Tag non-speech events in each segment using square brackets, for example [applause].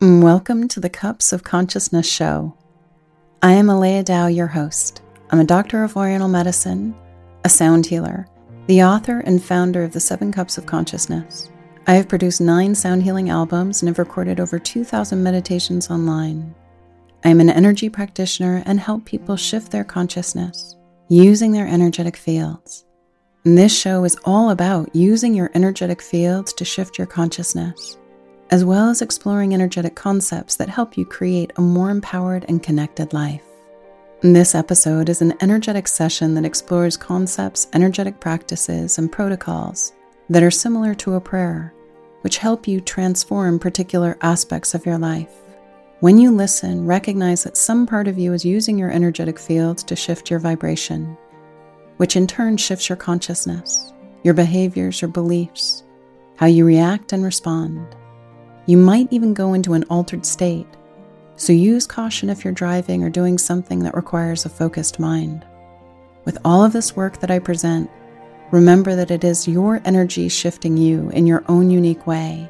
Mm, welcome to the Cups of Consciousness show. I am Aleya Dao, your host. I'm a doctor of Oriental medicine, a sound healer, the author and founder of the Seven Cups of Consciousness. I have produced nine sound healing albums and have recorded over 2,000 meditations online. I am an energy practitioner and help people shift their consciousness using their energetic fields. And this show is all about using your energetic fields to shift your consciousness, as well as exploring energetic concepts that help you create a more empowered and connected life. This episode is an energetic session that explores concepts, energetic practices, and protocols that are similar to a prayer, which help you transform particular aspects of your life. When you listen, recognize that some part of you is using your energetic fields to shift your vibration which in turn shifts your consciousness, your behaviors, your beliefs, how you react and respond. You might even go into an altered state, so use caution if you're driving or doing something that requires a focused mind. With all of this work that I present, remember that it is your energy shifting you in your own unique way.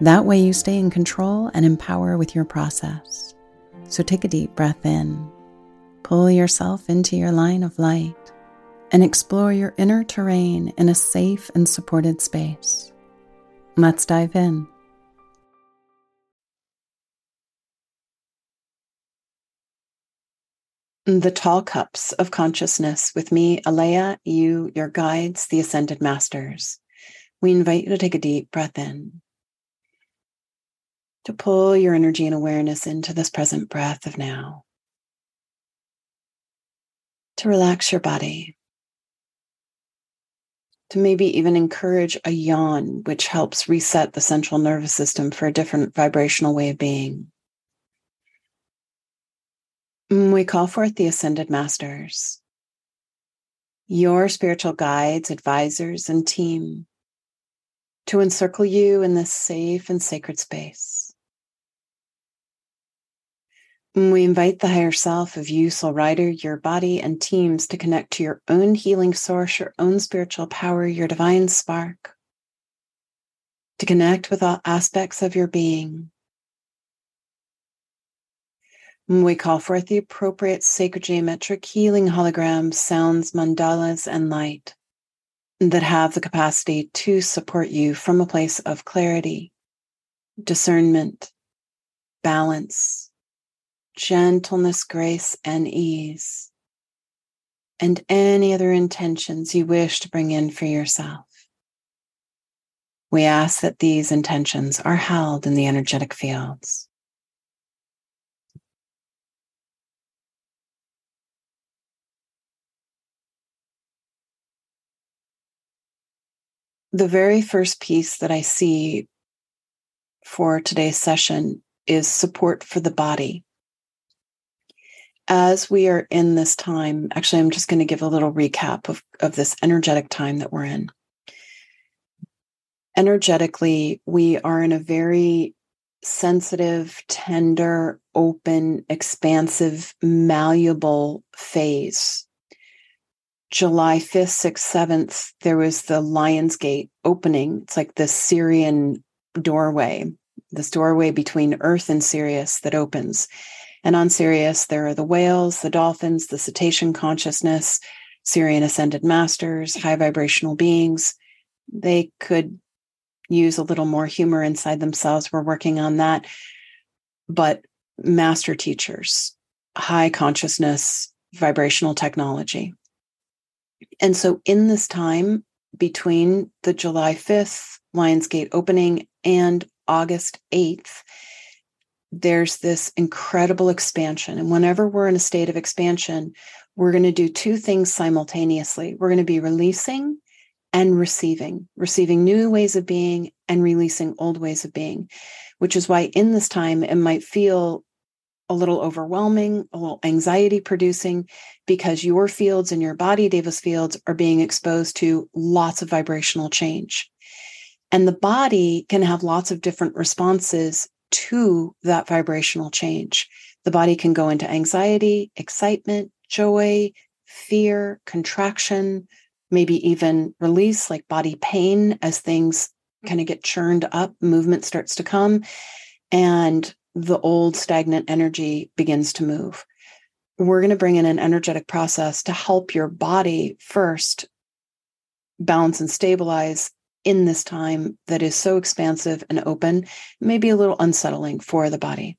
That way, you stay in control and empower with your process. So take a deep breath in, pull yourself into your line of light and explore your inner terrain in a safe and supported space. Let's dive in. The Tall Cups of Consciousness with me, Aleya, you, your guides, the Ascended Masters. We invite you to take a deep breath in, to pull your energy and awareness into this present breath of now, to relax your body, to maybe even encourage a yawn, which helps reset the central nervous system for a different vibrational way of being. Mm, we call forth the ascended masters, your spiritual guides, advisors, and team to encircle you in this safe and sacred space. We invite the higher self of you, soul rider, your body and teams to connect to your own healing source, your own spiritual power, your divine spark, to connect with all aspects of your being. We call forth the appropriate sacred geometric healing holograms, sounds, mandalas, and light that have the capacity to support you from a place of clarity, discernment, balance, gentleness, grace, and ease, and any other intentions you wish to bring in for yourself. We ask that these intentions are held in the energetic fields. The very first piece that I see for today's session is support for the body as we are in this time, actually, I'm just going to give a little recap of, of this energetic time that we're in. Energetically, we are in a very sensitive, tender, open, expansive, malleable phase. July 5th, 6th, 7th, there was the Lion's Gate opening. It's like the Sirian doorway, this doorway between Earth and Sirius that opens. And on Sirius, there are the whales, the dolphins, the cetacean consciousness, Sirian ascended masters, high vibrational beings. They could use a little more humor inside themselves. We're working on that. But master teachers, high consciousness, vibrational technology. And so, in this time between the July 5th Lionsgate opening and August 8th, there's this incredible expansion. And whenever we're in a state of expansion, we're going to do two things simultaneously. We're going to be releasing and receiving, receiving new ways of being and releasing old ways of being, which is why in this time it might feel a little overwhelming, a little anxiety producing, because your fields and your body, Deva's fields, are being exposed to lots of vibrational change. And the body can have lots of different responses to that vibrational change. The body can go into anxiety, excitement, joy, fear, contraction, maybe even release, like body pain as things mm. kind of get churned up, movement starts to come. and the old stagnant energy begins to move. We're going to bring in an energetic process to help your body first balance and stabilize in this time that is so expansive and open, maybe a little unsettling for the body.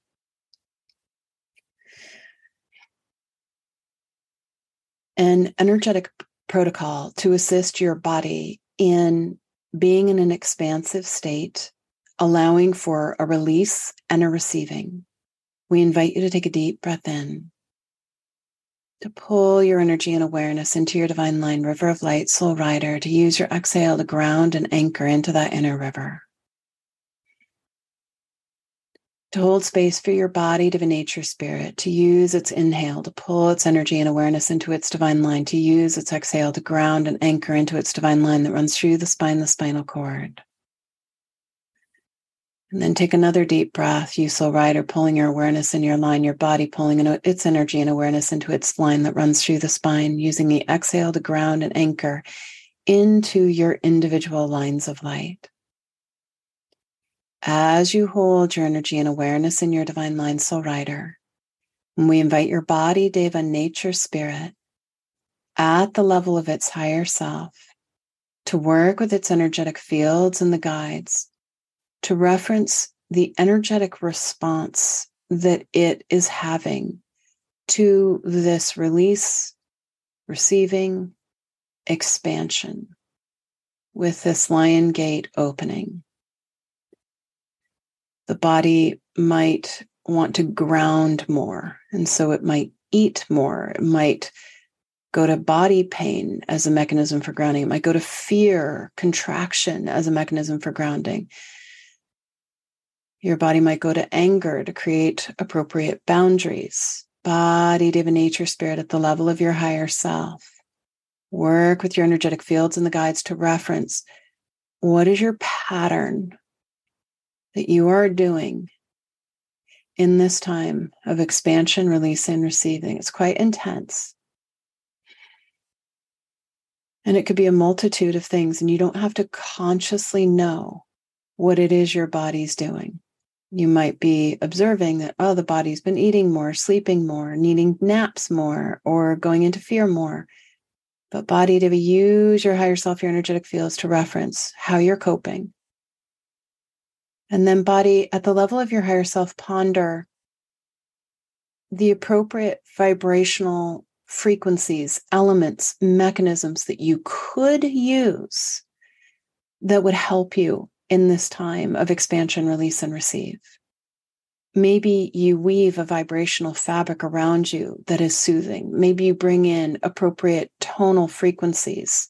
An energetic protocol to assist your body in being in an expansive state, allowing for a release and a receiving. We invite you to take a deep breath in, to pull your energy and awareness into your divine line, river of light, soul rider, to use your exhale to ground and anchor into that inner river to hold space for your body, divine nature, spirit, to use its inhale to pull its energy and awareness into its divine line, to use its exhale to ground and anchor into its divine line that runs through the spine, the spinal cord. And then take another deep breath, you soul rider, pulling your awareness in your line, your body pulling its energy and awareness into its line that runs through the spine, using the exhale to ground and anchor into your individual lines of light. As you hold your energy and awareness in your divine line, soul rider, we invite your body, Deva, nature, spirit, at the level of its higher self, to work with its energetic fields and the guides, to reference the energetic response that it is having to this release, receiving, expansion with this lion gate opening the body might want to ground more. And so it might eat more. It might go to body pain as a mechanism for grounding. It might go to fear, contraction as a mechanism for grounding. Your body might go to anger to create appropriate boundaries. Body, divine nature, spirit at the level of your higher self. Work with your energetic fields and the guides to reference what is your pattern that you are doing in this time of expansion, release, and receiving. It's quite intense. And it could be a multitude of things, and you don't have to consciously know what it is your body's doing. You might be observing that, oh, the body's been eating more, sleeping more, needing naps more, or going into fear more. But, body, to use your higher self, your energetic fields to reference how you're coping and then, body, at the level of your higher self, ponder the appropriate vibrational frequencies, elements, mechanisms that you could use that would help you in this time of expansion, release, and receive. Maybe you weave a vibrational fabric around you that is soothing. Maybe you bring in appropriate tonal frequencies,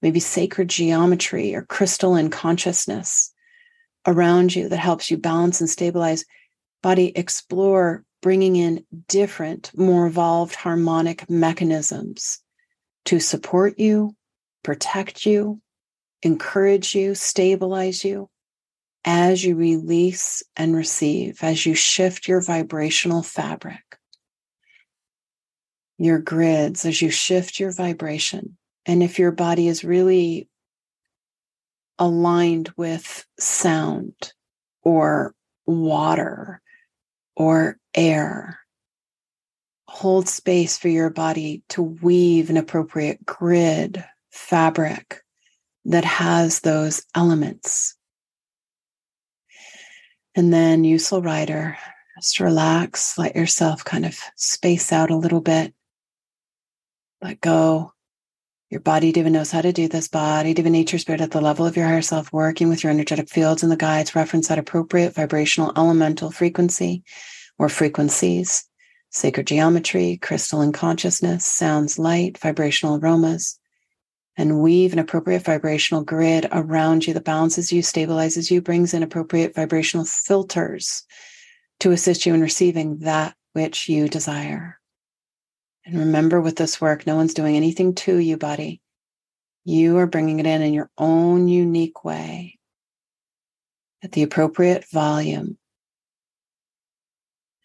maybe sacred geometry or crystalline consciousness around you that helps you balance and stabilize body explore bringing in different more evolved harmonic mechanisms to support you protect you encourage you stabilize you as you release and receive as you shift your vibrational fabric your grids as you shift your vibration and if your body is really aligned with sound or water or air. Hold space for your body to weave an appropriate grid, fabric that has those elements. And then, useful rider, just relax, let yourself kind of space out a little bit, let go, your body even knows how to do this. Body, divine nature, spirit at the level of your higher self, working with your energetic fields and the guides, reference that appropriate vibrational elemental frequency or frequencies, sacred geometry, crystalline consciousness, sounds, light, vibrational aromas, and weave an appropriate vibrational grid around you that balances you, stabilizes you, brings in appropriate vibrational filters to assist you in receiving that which you desire. And remember with this work, no one's doing anything to you, buddy. You are bringing it in in your own unique way at the appropriate volume.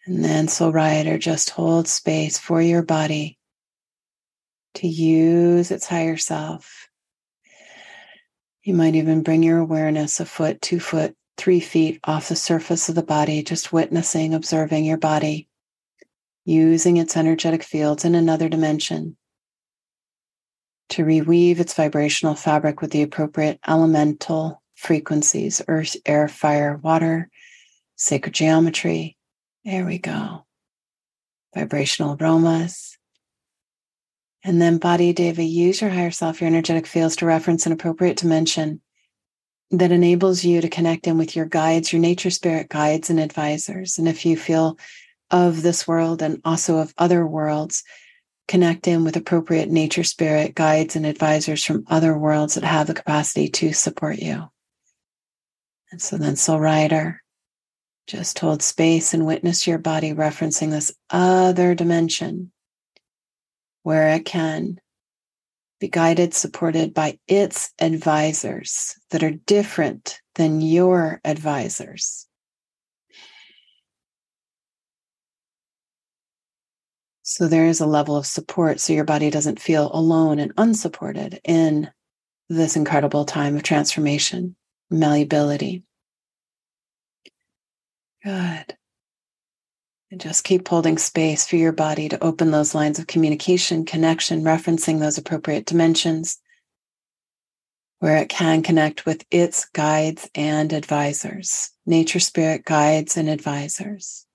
And then, Soul Rider, just hold space for your body to use its higher self. You might even bring your awareness a foot, two foot three feet off the surface of the body, just witnessing, observing your body, using its energetic fields in another dimension to reweave its vibrational fabric with the appropriate elemental frequencies earth, air, fire, water, sacred geometry. There we go. Vibrational aromas. And then, body deva, use your higher self, your energetic fields to reference an appropriate dimension that enables you to connect in with your guides, your nature spirit guides and advisors. And if you feel of this world and also of other worlds, connect in with appropriate nature spirit guides and advisors from other worlds that have the capacity to support you. And so then Soul Rider just hold space and witness your body referencing this other dimension where it can be guided, supported by its advisors that are different than your advisors. So there is a level of support so your body doesn't feel alone and unsupported in this incredible time of transformation, malleability. Good. And just keep holding space for your body to open those lines of communication, connection, referencing those appropriate dimensions where it can connect with its guides and advisors, nature spirit guides and advisors.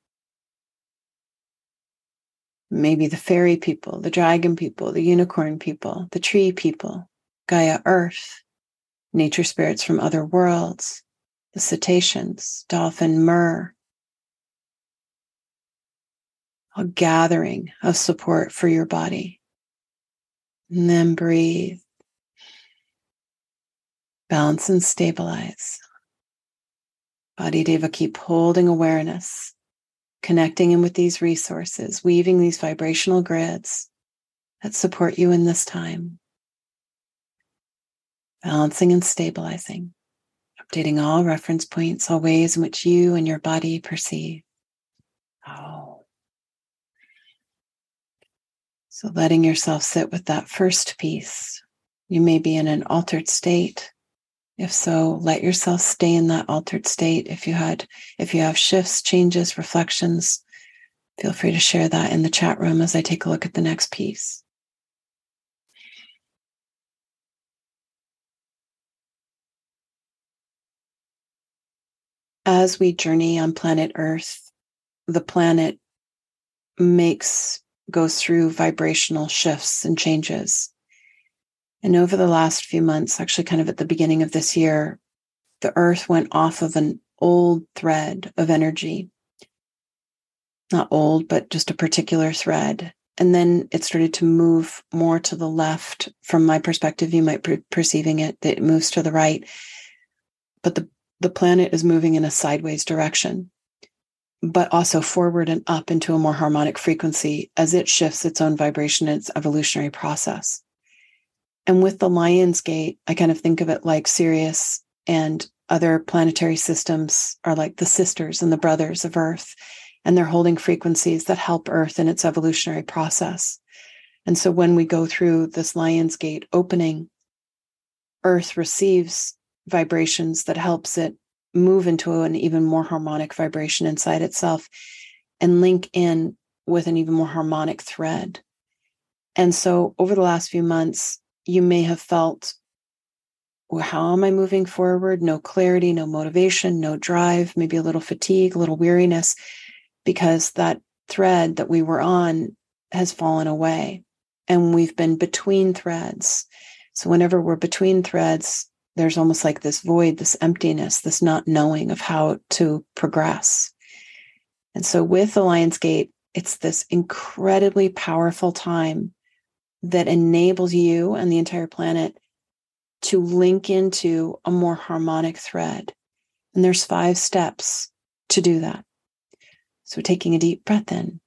Maybe the fairy people, the dragon people, the unicorn people, the tree people, Gaia Earth, nature spirits from other worlds, the cetaceans, dolphin, mer, a gathering of support for your body. And then breathe, balance and stabilize. Body Deva, keep holding awareness connecting in with these resources, weaving these vibrational grids that support you in this time, balancing and stabilizing, updating all reference points, all ways in which you and your body perceive. Oh. So letting yourself sit with that first piece. You may be in an altered state if so, let yourself stay in that altered state. If you had, if you have shifts, changes, reflections, feel free to share that in the chat room as I take a look at the next piece. As we journey on planet Earth, the planet makes, goes through vibrational shifts and changes. And over the last few months, actually, kind of at the beginning of this year, the earth went off of an old thread of energy. Not old, but just a particular thread. And then it started to move more to the left. From my perspective, you might be perceiving it that it moves to the right. But the, the planet is moving in a sideways direction, but also forward and up into a more harmonic frequency as it shifts its own vibration, in its evolutionary process. And with the Lion's Gate, I kind of think of it like Sirius and other planetary systems are like the sisters and the brothers of Earth, and they're holding frequencies that help Earth in its evolutionary process. And so when we go through this Lion's Gate opening, Earth receives vibrations that helps it move into an even more harmonic vibration inside itself and link in with an even more harmonic thread. And so over the last few months, you may have felt, well, how am I moving forward? No clarity, no motivation, no drive, maybe a little fatigue, a little weariness, because that thread that we were on has fallen away and we've been between threads. So whenever we're between threads, there's almost like this void, this emptiness, this not knowing of how to progress. And so with the Lion's Gate, it's this incredibly powerful time that enables you and the entire planet to link into a more harmonic thread. And there's five steps to do that. So taking a deep breath in,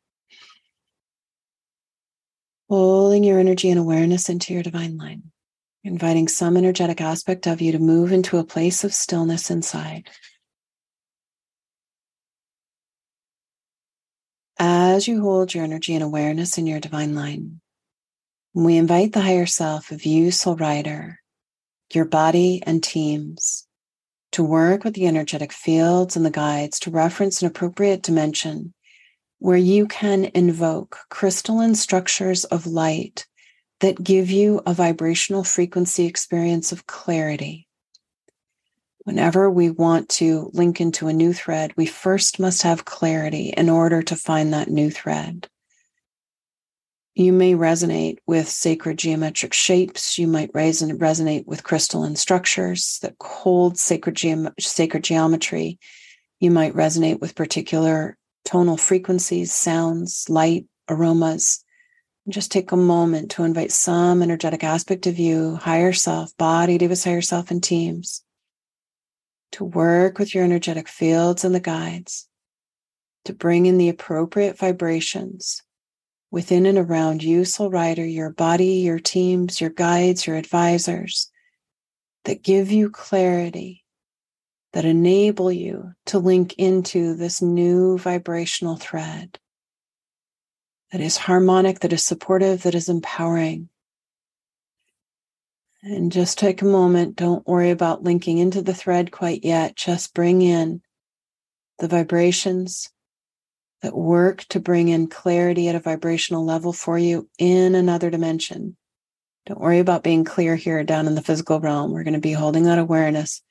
pulling your energy and awareness into your divine line, inviting some energetic aspect of you to move into a place of stillness inside. As you hold your energy and awareness in your divine line, we invite the higher self of you, Soul Rider, your body and teams to work with the energetic fields and the guides to reference an appropriate dimension where you can invoke crystalline structures of light that give you a vibrational frequency experience of clarity. Whenever we want to link into a new thread, we first must have clarity in order to find that new thread. You may resonate with sacred geometric shapes. You might resonate with crystalline structures that hold sacred, geom- sacred geometry. You might resonate with particular tonal frequencies, sounds, light, aromas. Just take a moment to invite some energetic aspect of you, higher self, body, divas, higher self, and teams to work with your energetic fields and the guides to bring in the appropriate vibrations within and around you, soul rider, your body, your teams, your guides, your advisors that give you clarity, that enable you to link into this new vibrational thread that is harmonic, that is supportive, that is empowering. And just take a moment. Don't worry about linking into the thread quite yet. Just bring in the vibrations that work to bring in clarity at a vibrational level for you in another dimension. Don't worry about being clear here down in the physical realm. We're going to be holding that awareness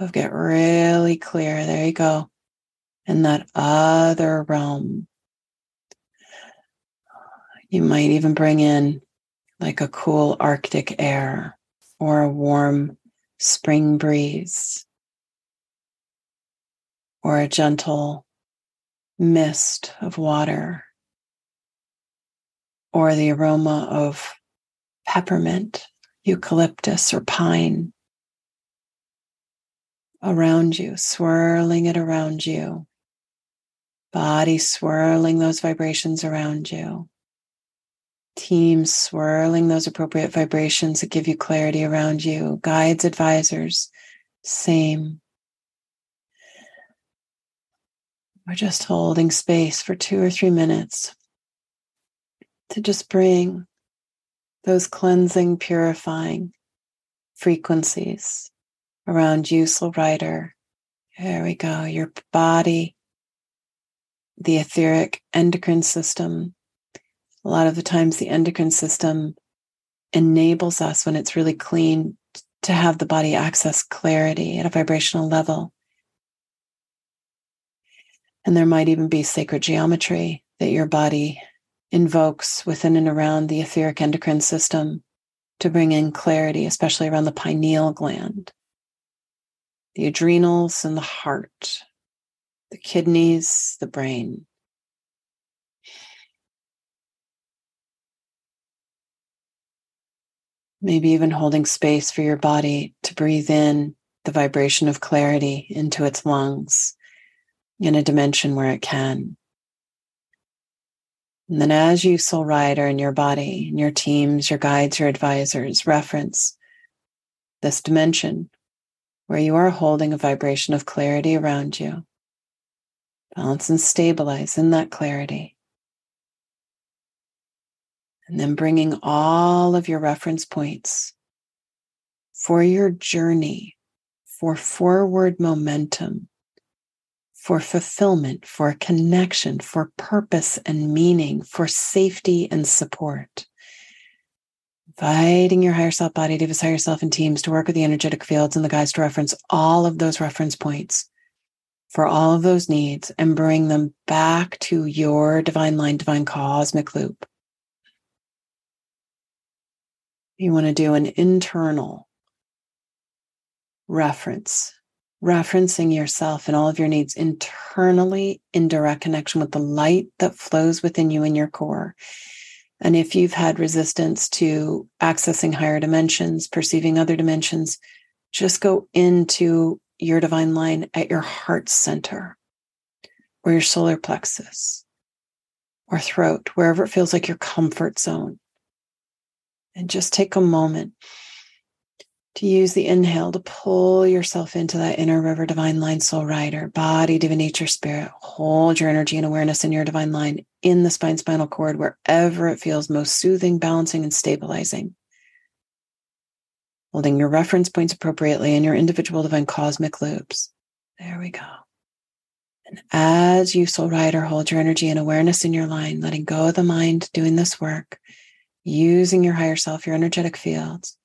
of get really clear. There you go. In that other realm. You might even bring in like a cool Arctic air or a warm spring breeze or a gentle mist of water or the aroma of peppermint, eucalyptus, or pine around you, swirling it around you, body swirling those vibrations around you, team swirling those appropriate vibrations that give you clarity around you, guides, advisors, same. We're just holding space for two or three minutes to just bring those cleansing, purifying frequencies around you, soul rider. There we go. Your body, the etheric endocrine system. A lot of the times, the endocrine system enables us when it's really clean to have the body access clarity at a vibrational level. And there might even be sacred geometry that your body invokes within and around the etheric endocrine system to bring in clarity, especially around the pineal gland, the adrenals, and the heart, the kidneys, the brain. Maybe even holding space for your body to breathe in the vibration of clarity into its lungs in a dimension where it can. And then, as you, soul rider, in your body, in your teams, your guides, your advisors, reference this dimension where you are holding a vibration of clarity around you. Balance and stabilize in that clarity. And then bringing all of your reference points for your journey, for forward momentum, for fulfillment, for connection, for purpose and meaning, for safety and support. Inviting your higher self body, divas, higher self, and teams to work with the energetic fields and the guides to reference all of those reference points for all of those needs and bring them back to your divine line, divine cosmic loop. You want to do an internal reference referencing yourself and all of your needs internally in direct connection with the light that flows within you in your core. And if you've had resistance to accessing higher dimensions, perceiving other dimensions, just go into your divine line at your heart center or your solar plexus or throat, wherever it feels like your comfort zone. And just take a moment to use the inhale to pull yourself into that inner river divine line soul rider body divine nature spirit hold your energy and awareness in your divine line in the spine spinal cord wherever it feels most soothing balancing and stabilizing holding your reference points appropriately in your individual divine cosmic loops. There we go. And as you, soul rider, hold your energy and awareness in your line, letting go of the mind doing this work, using your higher self, your energetic fields,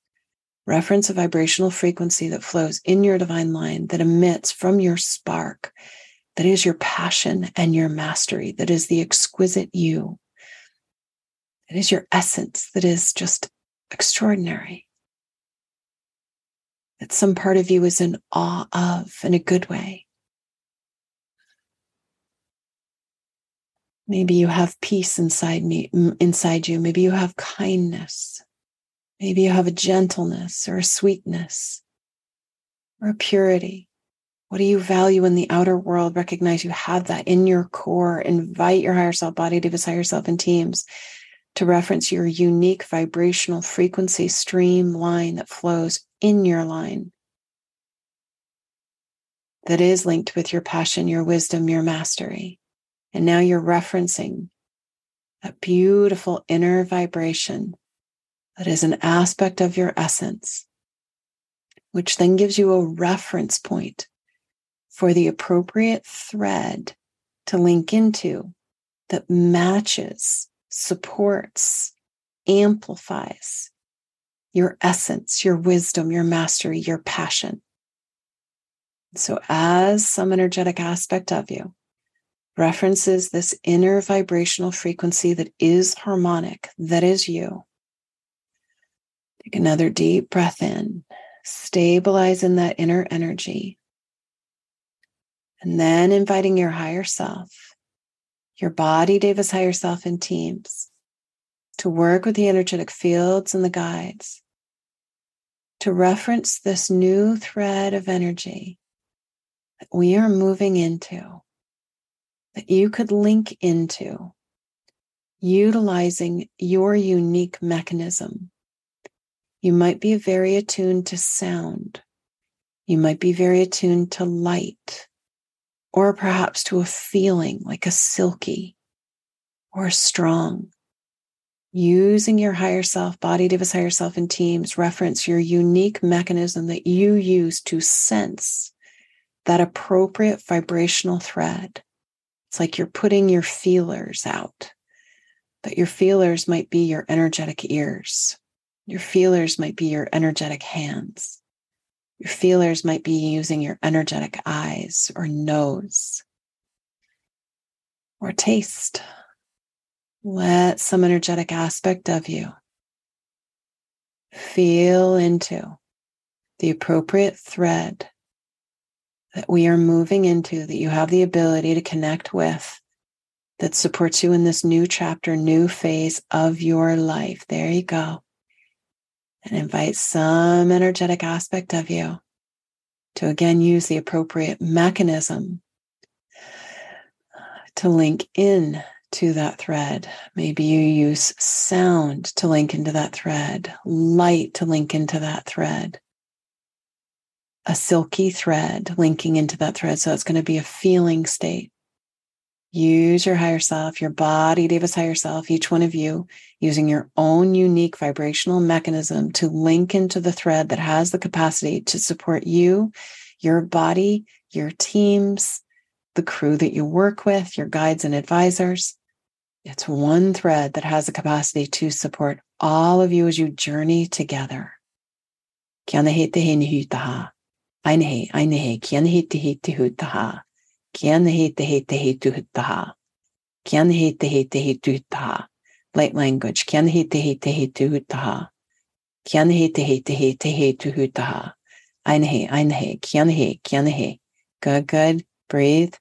reference a vibrational frequency that flows in your divine line that emits from your spark, that is your passion and your mastery, that is the exquisite you, that is your essence, that is just extraordinary. That some part of you is in awe of in a good way. Maybe you have peace inside me, inside you. Maybe you have kindness. Maybe you have a gentleness or a sweetness or a purity. What do you value in the outer world? Recognize you have that in your core. Invite your higher self body to higher self in teams to reference your unique vibrational frequency stream line that flows in your line that is linked with your passion, your wisdom, your mastery. And now you're referencing that beautiful inner vibration that is an aspect of your essence, which then gives you a reference point for the appropriate thread to link into that matches, supports, amplifies your essence, your wisdom, your mastery, your passion. So, as some energetic aspect of you references this inner vibrational frequency that is harmonic, that is you. Take another deep breath in, stabilize in that inner energy. And then inviting your higher self, your body, Deva's higher self in teams to work with the energetic fields and the guides to reference this new thread of energy that we are moving into that you could link into utilizing your unique mechanism. You might be very attuned to sound. You might be very attuned to light, or perhaps to a feeling like a silky or strong. Using your higher self, body Deva's higher self in teams, reference your unique mechanism that you use to sense that appropriate vibrational thread like you're putting your feelers out, but your feelers might be your energetic ears. Your feelers might be your energetic hands. Your feelers might be using your energetic eyes or nose or taste. Let some energetic aspect of you feel into the appropriate thread that we are moving into that you have the ability to connect with that supports you in this new chapter, new phase of your life. There you go. And invite some energetic aspect of you to again use the appropriate mechanism to link in to that thread. Maybe you use sound to link into that thread, light to link into that thread a silky thread linking into that thread. So it's going to be a feeling state. Use your higher self, your body, Deva's higher self, each one of you using your own unique vibrational mechanism to link into the thread that has the capacity to support you, your body, your teams, the crew that you work with, your guides and advisors. It's one thread that has the capacity to support all of you as you journey together. Ainahe, ainahe, kianahe tehe tehu taha. Kianahe tehe tehe tuhu taha. Kianahe tehe tehe tuhu taha. Light language. Kianahe tehe tehe tuhu taha. Kianahe tehe tehe tehe tuhu taha. Ainahe, ainahe, kianahe, kianahe. Good, good. Breathe.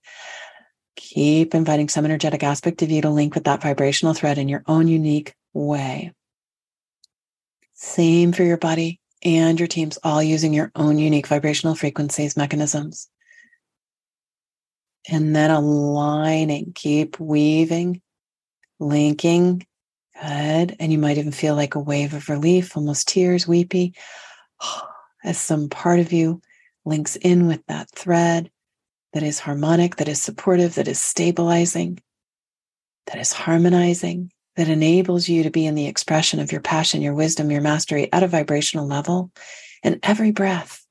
Keep inviting some energetic aspect of you to link with that vibrational thread in your own unique way. Same for your body and your teams all using your own unique vibrational frequencies mechanisms. And then aligning, keep weaving, linking. Good. And you might even feel like a wave of relief, almost tears, weepy, [sighs] as some part of you links in with that thread that is harmonic, that is supportive, that is stabilizing, that is harmonizing, that enables you to be in the expression of your passion, your wisdom, your mastery at a vibrational level And every breath,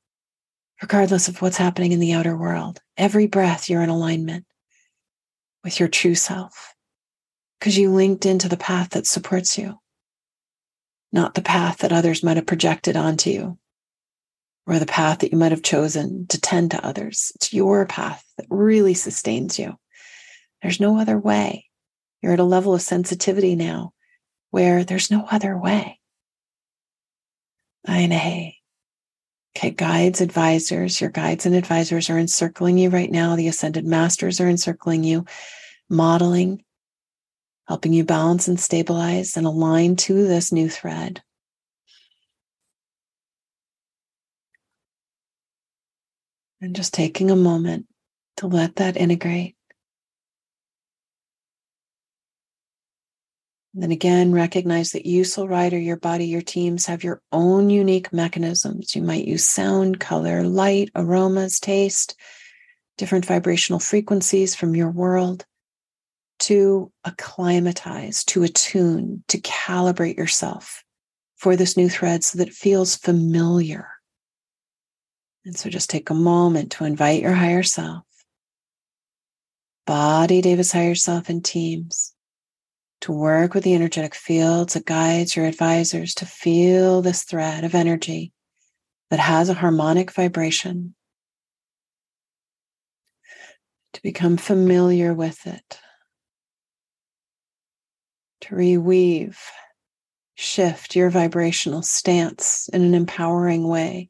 regardless of what's happening in the outer world, every breath, you're in alignment with your true self because you linked into the path that supports you, not the path that others might have projected onto you or the path that you might have chosen to tend to others. It's your path that really sustains you. There's no other way. You're at a level of sensitivity now where there's no other way. Eine. Okay, guides, advisors, your guides and advisors are encircling you right now. The ascended masters are encircling you, modeling, helping you balance and stabilize and align to this new thread. And just taking a moment to let that integrate. And then again, recognize that you, soul rider, your body, your teams have your own unique mechanisms. You might use sound, color, light, aromas, taste, different vibrational frequencies from your world to acclimatize, to attune, to calibrate yourself for this new thread so that it feels familiar. And so just take a moment to invite your higher self, body Deva's, higher self and teams to work with the energetic fields that guides your advisors to feel this thread of energy that has a harmonic vibration, to become familiar with it, to reweave, shift your vibrational stance in an empowering way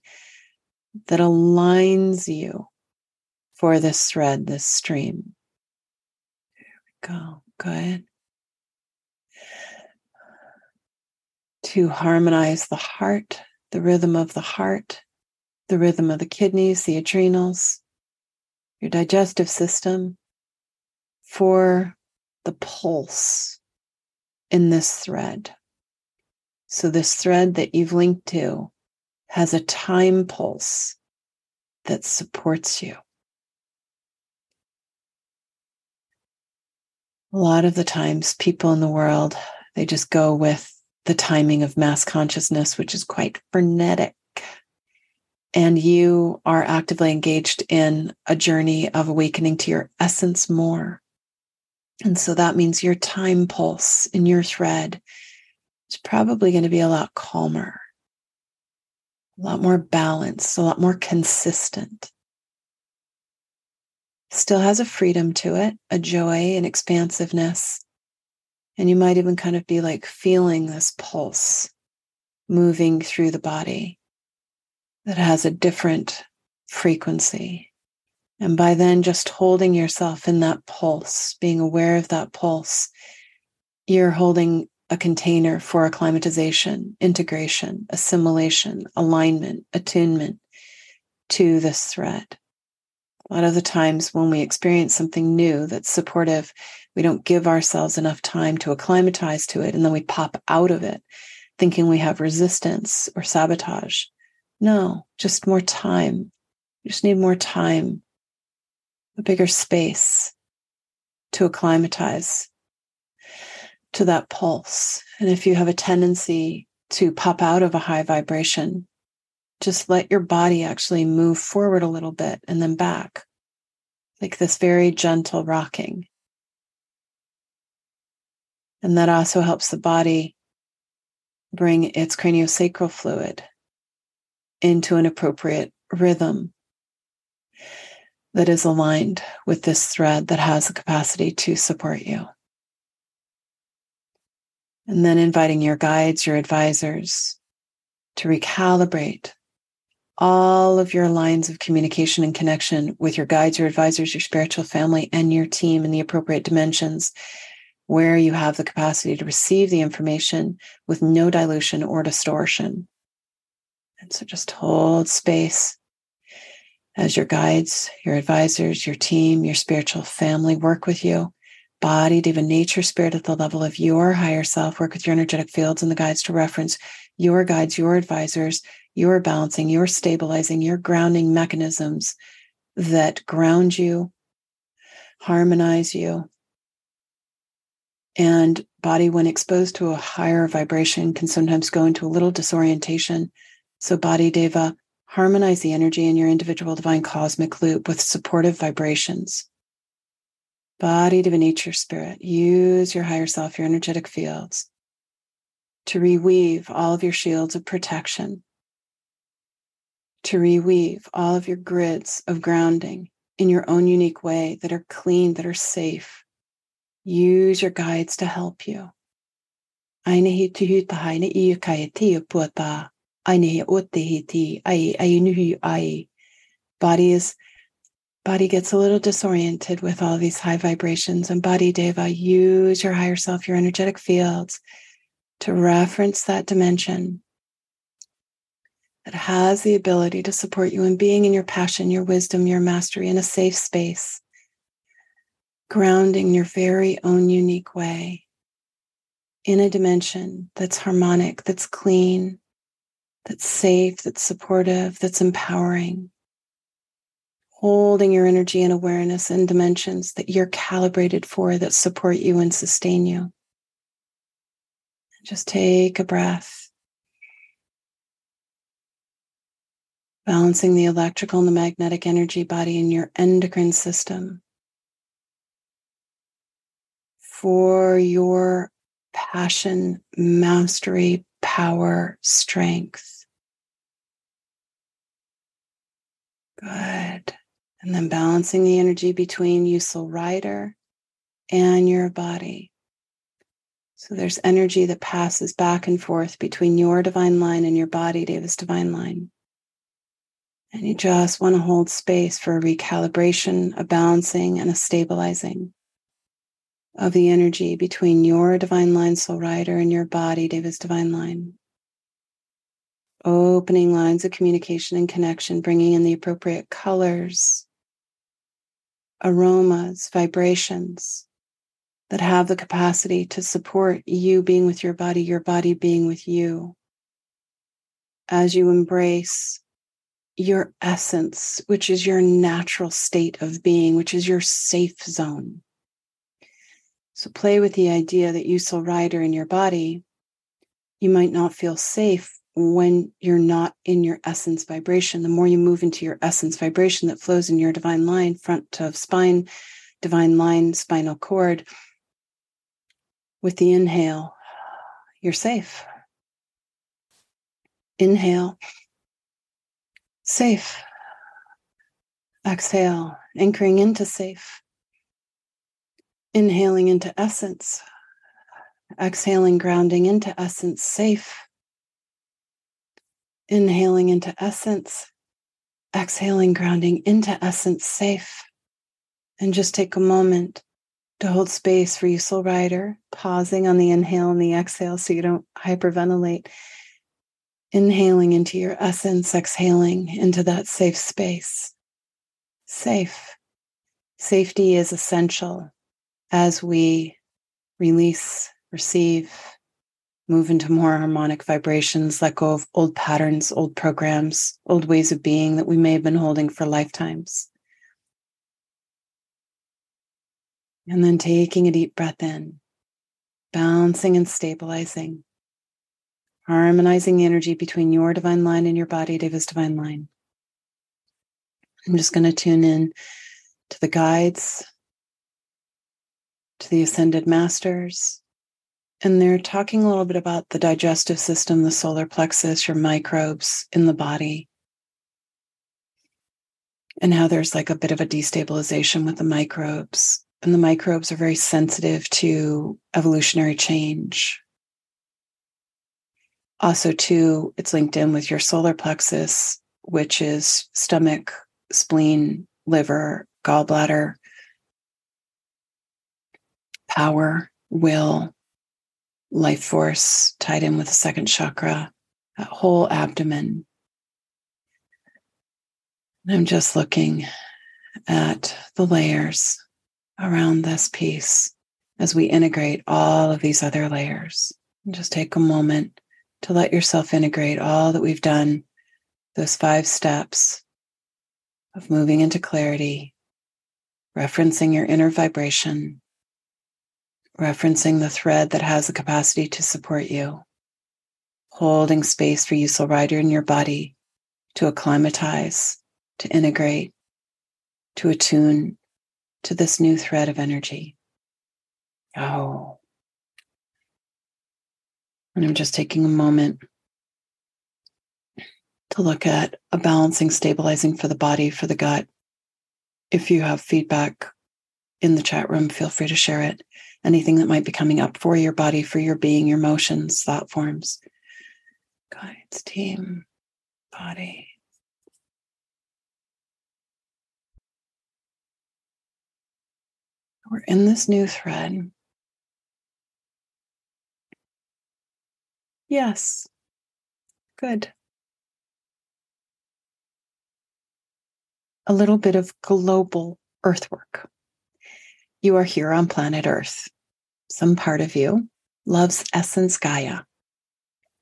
that aligns you for this thread, this stream. There we go. Good. To harmonize the heart, the rhythm of the heart, the rhythm of the kidneys, the adrenals, your digestive system, for the pulse in this thread. So, this thread that you've linked to has a time pulse that supports you. A lot of the times, people in the world, they just go with the timing of mass consciousness, which is quite frenetic. And you are actively engaged in a journey of awakening to your essence more. And so that means your time pulse in your thread is probably going to be a lot calmer, a lot more balanced, a lot more consistent. Still has a freedom to it, a joy an expansiveness, and you might even kind of be like feeling this pulse moving through the body that has a different frequency. And by then, just holding yourself in that pulse, being aware of that pulse, you're holding a container for acclimatization, integration, assimilation, alignment, attunement to this thread. A lot of the times when we experience something new that's supportive, we don't give ourselves enough time to acclimatize to it. And then we pop out of it thinking we have resistance or sabotage. No, just more time. You just need more time, a bigger space to acclimatize to that pulse. And if you have a tendency to pop out of a high vibration, just let your body actually move forward a little bit and then back, like this very gentle rocking. And that also helps the body bring its craniosacral fluid into an appropriate rhythm that is aligned with this thread that has the capacity to support you. And then inviting your guides, your advisors to recalibrate all of your lines of communication and connection with your guides, your advisors, your spiritual family, and your team in the appropriate dimensions where you have the capacity to receive the information with no dilution or distortion. And so just hold space as your guides, your advisors, your team, your spiritual family work with you. Body, even nature, spirit at the level of your higher self, work with your energetic fields and the guides to reference your guides, your advisors, your balancing, your stabilizing, your grounding mechanisms that ground you, harmonize you, and body, when exposed to a higher vibration, can sometimes go into a little disorientation So, Body Deva, harmonize the energy in your individual divine cosmic loop with supportive vibrations. Body Deva Nature Spirit, use your higher self, your energetic fields to reweave all of your shields of protection, to reweave all of your grids of grounding in your own unique way that are clean, that are safe. Use your guides to help you. Body is body gets a little disoriented with all these high vibrations and body deva use your higher self your energetic fields to reference that dimension that has the ability to support you in being in your passion, your wisdom, your mastery in a safe space, grounding your very own unique way in a dimension that's harmonic, that's clean, that's safe, that's supportive, that's empowering. Holding your energy and awareness in dimensions that you're calibrated for that support you and sustain you. Just take a breath. Balancing the electrical and the magnetic energy body in your endocrine system for your passion, mastery, power, strength. Good. And then balancing the energy between you, soul rider, and your body. So there's energy that passes back and forth between your divine line and your body, Deva's divine line. And you just want to hold space for a recalibration, a balancing, and a stabilizing of the energy between your divine line, soul rider, and your body, Deva's divine line. Opening lines of communication and connection, bringing in the appropriate colors, aromas, vibrations that have the capacity to support you being with your body, your body being with you. As you embrace your essence, which is your natural state of being, which is your safe zone. So play with the idea that you, soul rider, in your body, you might not feel safe when you're not in your essence vibration. The more you move into your essence vibration that flows in your divine line, front of spine, divine line, spinal cord, with the inhale, you're safe. Inhale, safe. Exhale, anchoring into safe. Inhaling into essence. Exhaling, grounding into essence, safe. Inhaling into essence. Exhaling, grounding into essence, safe. And just take a moment to hold space for you, soul rider, pausing on the inhale and the exhale so you don't hyperventilate. Inhaling into your essence, exhaling into that safe space. Safe. Safety is essential as we release, receive, move into more harmonic vibrations, let go of old patterns, old programs, old ways of being that we may have been holding for lifetimes. And then taking a deep breath in, bouncing and stabilizing, harmonizing the energy between your divine line and your body, Deva's divine line. I'm just going to tune in to the guides, to the ascended masters. And they're talking a little bit about the digestive system, the solar plexus, your microbes in the body, and how there's like a bit of a destabilization with the microbes and the microbes are very sensitive to evolutionary change. Also, too, it's linked in with your solar plexus, which is stomach, spleen, liver, gallbladder, power, will, life force tied in with the second chakra, that whole abdomen. I'm just looking at the layers around this piece as we integrate all of these other layers. Just take a moment to let yourself integrate all that we've done, those five steps of moving into clarity, referencing your inner vibration, referencing the thread that has the capacity to support you, holding space for you, soul rider, in your body to acclimatize, to integrate, to attune to this new thread of energy. Oh. And I'm just taking a moment to look at a balancing, stabilizing for the body, for the gut. If you have feedback in the chat room, feel free to share it. Anything that might be coming up for your body, for your being, your motions, thought forms, guides, team, body. We're in this new thread. Yes. Good. A little bit of global earthwork. You are here on planet Earth. Some part of you loves Essence Gaia.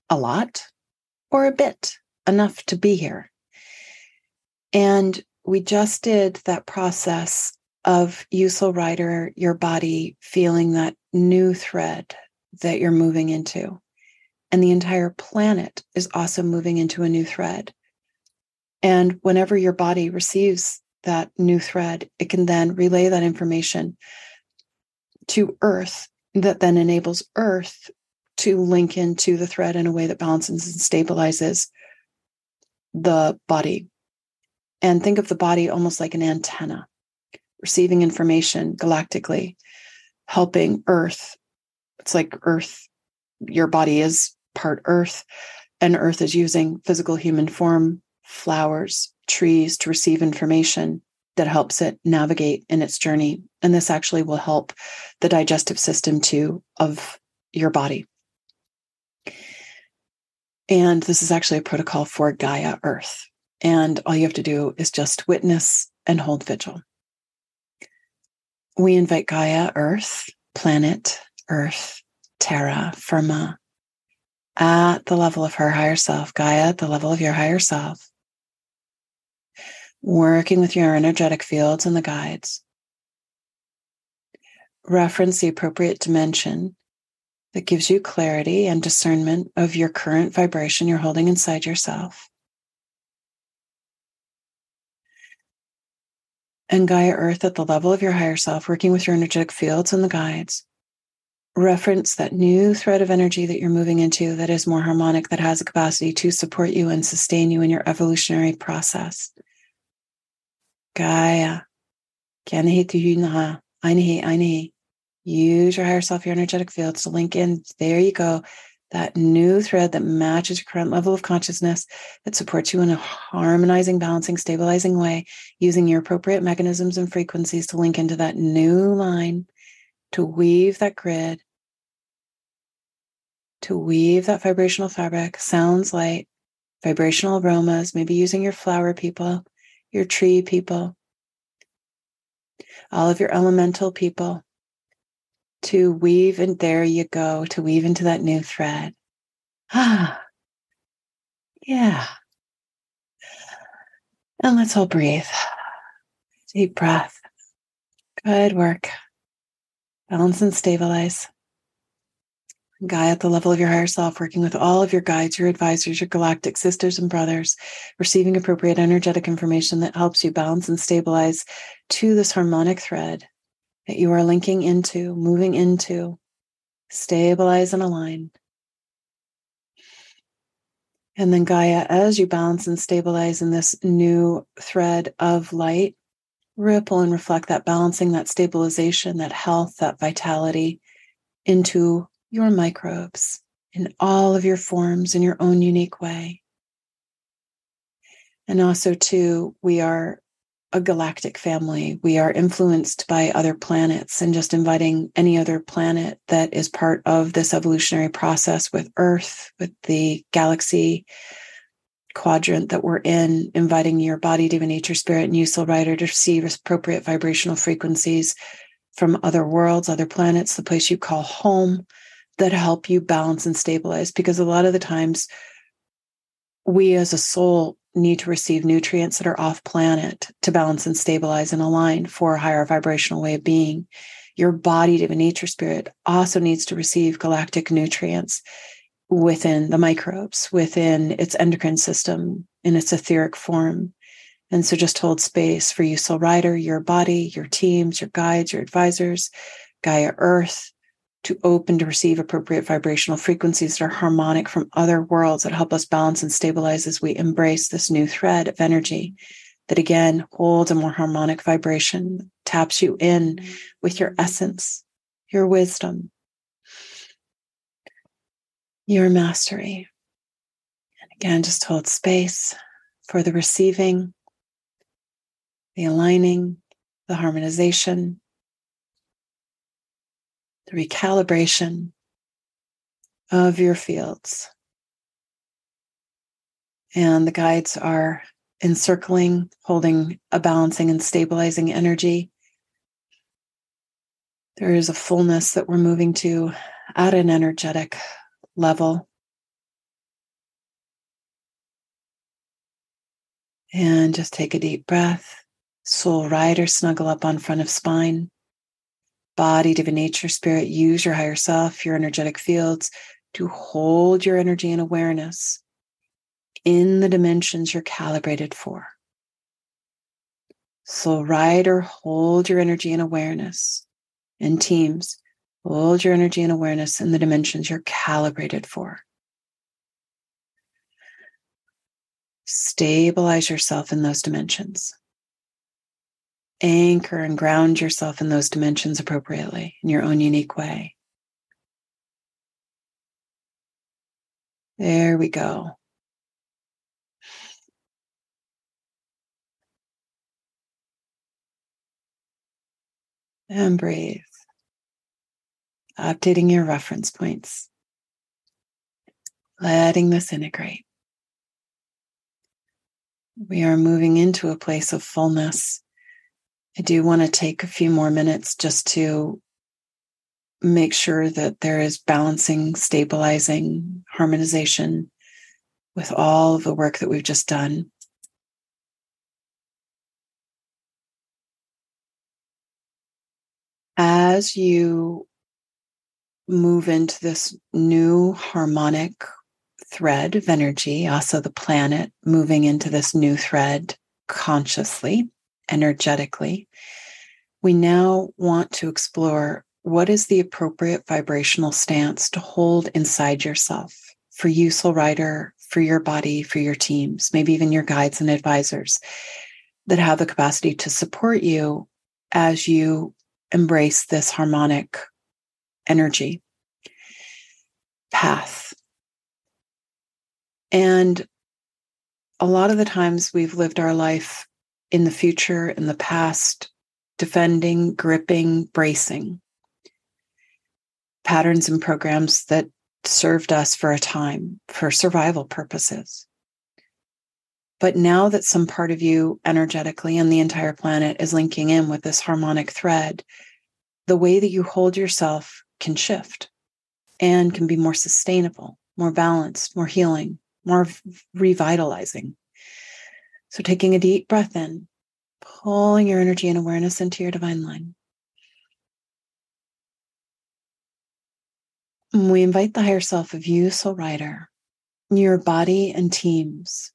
A lot or a bit, enough to be here. And we just did that process of you, soul rider, your body feeling that new thread that you're moving into. And the entire planet is also moving into a new thread. And whenever your body receives that new thread, it can then relay that information to Earth that then enables Earth to link into the thread in a way that balances and stabilizes the body. And think of the body almost like an antenna, receiving information galactically, helping Earth. It's like Earth, your body is part Earth, and Earth is using physical human form, flowers, trees to receive information that helps it navigate in its journey. And this actually will help the digestive system too of your body. And this is actually a protocol for Gaia Earth. And all you have to do is just witness and hold vigil. We invite Gaia Earth, planet Earth, Terra, Firma, at the level of her higher self, Gaia at the level of your higher self, working with your energetic fields and the guides. Reference the appropriate dimension that gives you clarity and discernment of your current vibration you're holding inside yourself. And Gaia Earth at the level of your higher self, working with your energetic fields and the guides reference that new thread of energy that you're moving into that is more harmonic, that has a capacity to support you and sustain you in your evolutionary process. Gaia. Use your higher self, your energetic fields to link in. There you go. That new thread that matches your current level of consciousness that supports you in a harmonizing, balancing, stabilizing way, using your appropriate mechanisms and frequencies to link into that new line to weave that grid, to weave that vibrational fabric, sounds, light, vibrational aromas, maybe using your flower people, your tree people, all of your elemental people to weave, and there you go, to weave into that new thread. Ah, [sighs] yeah. And let's all breathe. Deep breath. Good work. Balance and stabilize. Gaia at the level of your higher self, working with all of your guides, your advisors, your galactic sisters and brothers, receiving appropriate energetic information that helps you balance and stabilize to this harmonic thread that you are linking into, moving into, stabilize and align. And then Gaia, as you balance and stabilize in this new thread of light, ripple and reflect that balancing, that stabilization, that health, that vitality into your microbes in all of your forms in your own unique way. And also, too, we are a galactic family. We are influenced by other planets, and just inviting any other planet that is part of this evolutionary process with Earth, with the galaxy, quadrant that we're in, inviting your body, divine nature, spirit, and you, soul rider, to receive appropriate vibrational frequencies from other worlds, other planets, the place you call home, that help you balance and stabilize. Because a lot of the times, we as a soul need to receive nutrients that are off planet to balance and stabilize and align for a higher vibrational way of being. Your body, divine nature, spirit also needs to receive galactic nutrients within the microbes, within its endocrine system, in its etheric form. And so just hold space for you, Soul Rider, your body, your teams, your guides, your advisors, Gaia Earth, to open to receive appropriate vibrational frequencies that are harmonic from other worlds that help us balance and stabilize as we embrace this new thread of energy that again holds a more harmonic vibration, taps you in with your essence, your wisdom, your mastery. And again, just hold space for the receiving, the aligning, the harmonization, the recalibration of your fields. And the guides are encircling, holding a balancing and stabilizing energy. There is a fullness that we're moving to at an energetic level. And just take a deep breath. Soul rider, snuggle up on front of spine. Body, divine nature, spirit, use your higher self, your energetic fields to hold your energy and awareness in the dimensions you're calibrated for. Soul rider, hold your energy and awareness. In teams, hold your energy and awareness in the dimensions you're calibrated for. Stabilize yourself in those dimensions. Anchor and ground yourself in those dimensions appropriately in your own unique way. There we go. And breathe. Updating your reference points. Letting this integrate. We are moving into a place of fullness. I do want to take a few more minutes just to make sure that there is balancing, stabilizing, harmonization with all of the work that we've just done. as you move into this new harmonic thread of energy, also the planet moving into this new thread consciously, energetically, we now want to explore what is the appropriate vibrational stance to hold inside yourself for you, soul rider, for your body, for your teams, maybe even your guides and advisors that have the capacity to support you as you embrace this harmonic energy path. And a lot of the times we've lived our life in the future, in the past, defending, gripping, bracing patterns and programs that served us for a time for survival purposes. But now that some part of you energetically and the entire planet is linking in with this harmonic thread, the way that you hold yourself can shift and can be more sustainable, more balanced, more healing, more revitalizing. So, taking a deep breath in, pulling your energy and awareness into your divine line. We invite the higher self of you, soul rider, your body and teams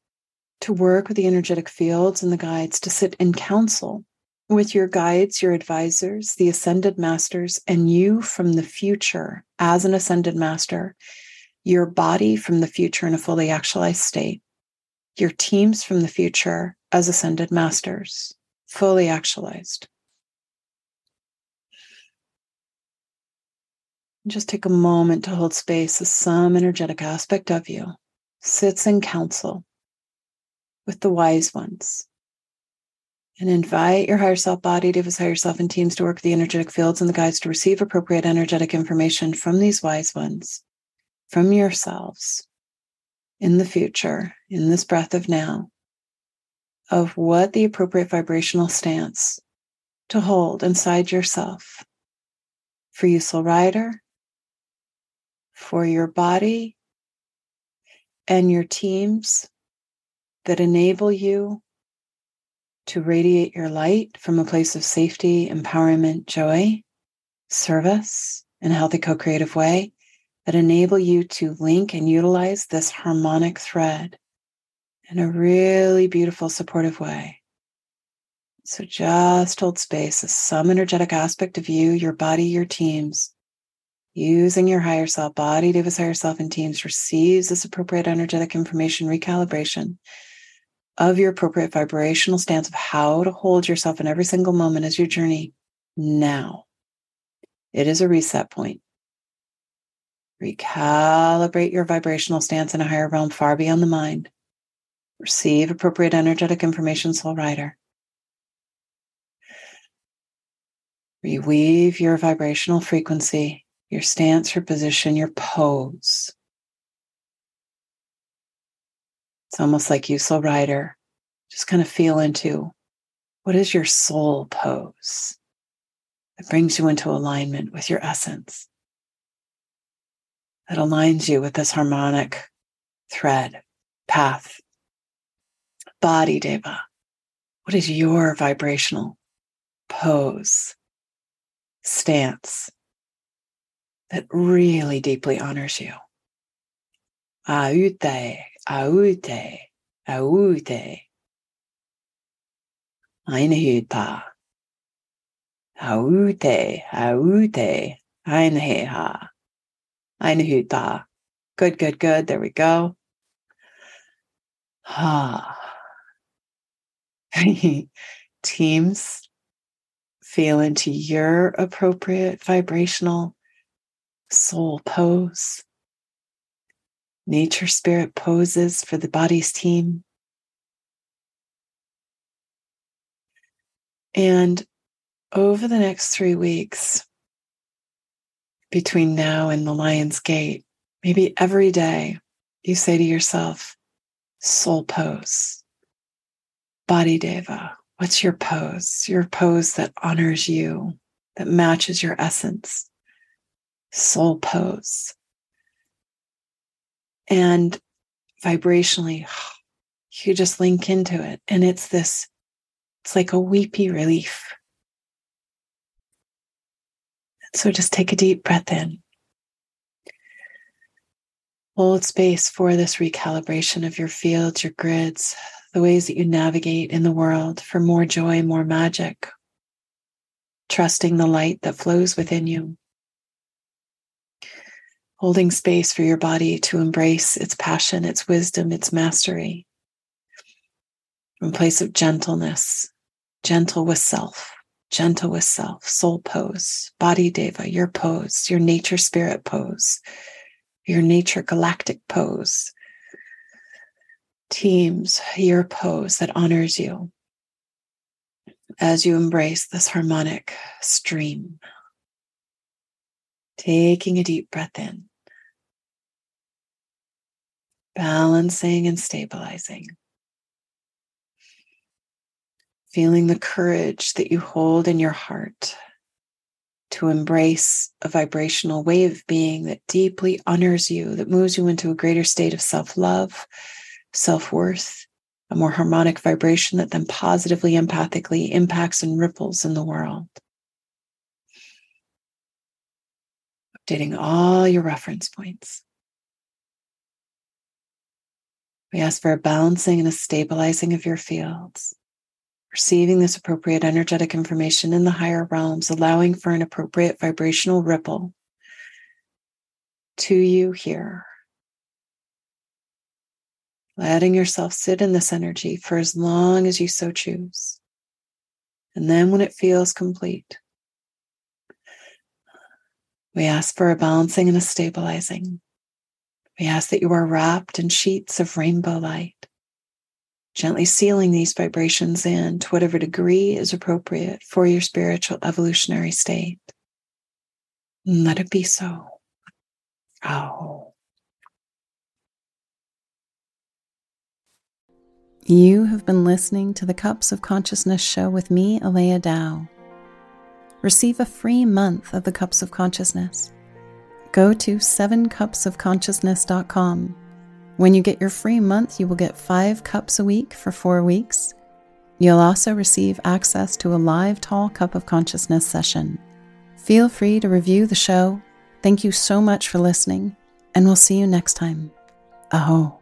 to work with the energetic fields and the guides to sit in council with your guides, your advisors, the ascended masters, and you from the future as an ascended master, your body from the future in a fully actualized state, your teams from the future as ascended masters, fully actualized. Just take a moment to hold space as some energetic aspect of you sits in council with the wise ones. And invite your higher self body, Deva's, higher self, and teams to work the energetic fields and the guides to receive appropriate energetic information from these wise ones, from yourselves in the future, in this breath of now, of what the appropriate vibrational stance to hold inside yourself for you, soul rider, for your body and your teams that enable you to radiate your light from a place of safety, empowerment, joy, service in a healthy co creative way that enable you to link and utilize this harmonic thread in a really beautiful, supportive way. So just hold space as some energetic aspect of you, your body, your teams, using your higher self, body, Deva's higher self, and teams receives this appropriate energetic information recalibration of your appropriate vibrational stance of how to hold yourself in every single moment as your journey now. It is a reset point. Recalibrate your vibrational stance in a higher realm far beyond the mind. Receive appropriate energetic information, soul rider. Reweave your vibrational frequency, your stance, your position, your pose. It's almost like you, soul rider, just kind of feel into what is your soul pose that brings you into alignment with your essence, that aligns you with this harmonic thread, path, body, Deva. What is your vibrational pose, stance that really deeply honors you? Aute, aute, aute. Einhyta. Aute, aute, einheha. Einhyta. Good, good, good. There we go. Ah. [sighs] Teams, feel into your appropriate vibrational soul pose. Nature spirit poses for the body's team. And over the next three weeks, between now and the Lion's Gate, maybe every day, you say to yourself, soul pose, body deva. What's your pose? Your pose that honors you, that matches your essence. Soul pose. And vibrationally, [sighs] you just link into it. And it's this, it's like a weepy relief so just take a deep breath in. Hold space for this recalibration of your fields, your grids, the ways that you navigate in the world for more joy, more magic, trusting the light that flows within you. Holding space for your body to embrace its passion, its wisdom, its mastery. From a place of gentleness, gentle with self gentle with self, soul pose, body deva, your pose, your nature spirit pose, your nature galactic pose, teams, your pose that honors you as you embrace this harmonic stream. Taking a deep breath in, balancing and stabilizing feeling the courage that you hold in your heart to embrace a vibrational way of being that deeply honors you, that moves you into a greater state of self love, self worth, a more harmonic vibration that then positively, empathically impacts and ripples in the world. Updating all your reference points. We ask for a balancing and a stabilizing of your fields receiving this appropriate energetic information in the higher realms, allowing for an appropriate vibrational ripple to you here. Letting yourself sit in this energy for as long as you so choose. And then when it feels complete, we ask for a balancing and a stabilizing. We ask that you are wrapped in sheets of rainbow light gently sealing these vibrations in to whatever degree is appropriate for your spiritual evolutionary state. let it be so. Oh. You have been listening to the Cups of Consciousness show with me, Aleya Dao. Receive a free month of the Cups of Consciousness. Go to sevencupsofconsciousness.com when you get your free month, you will get five cups a week for four weeks. You'll also receive access to a live tall cup of consciousness session. Feel free to review the show, Thank you so much for listening, and we'll see you next time. Aho.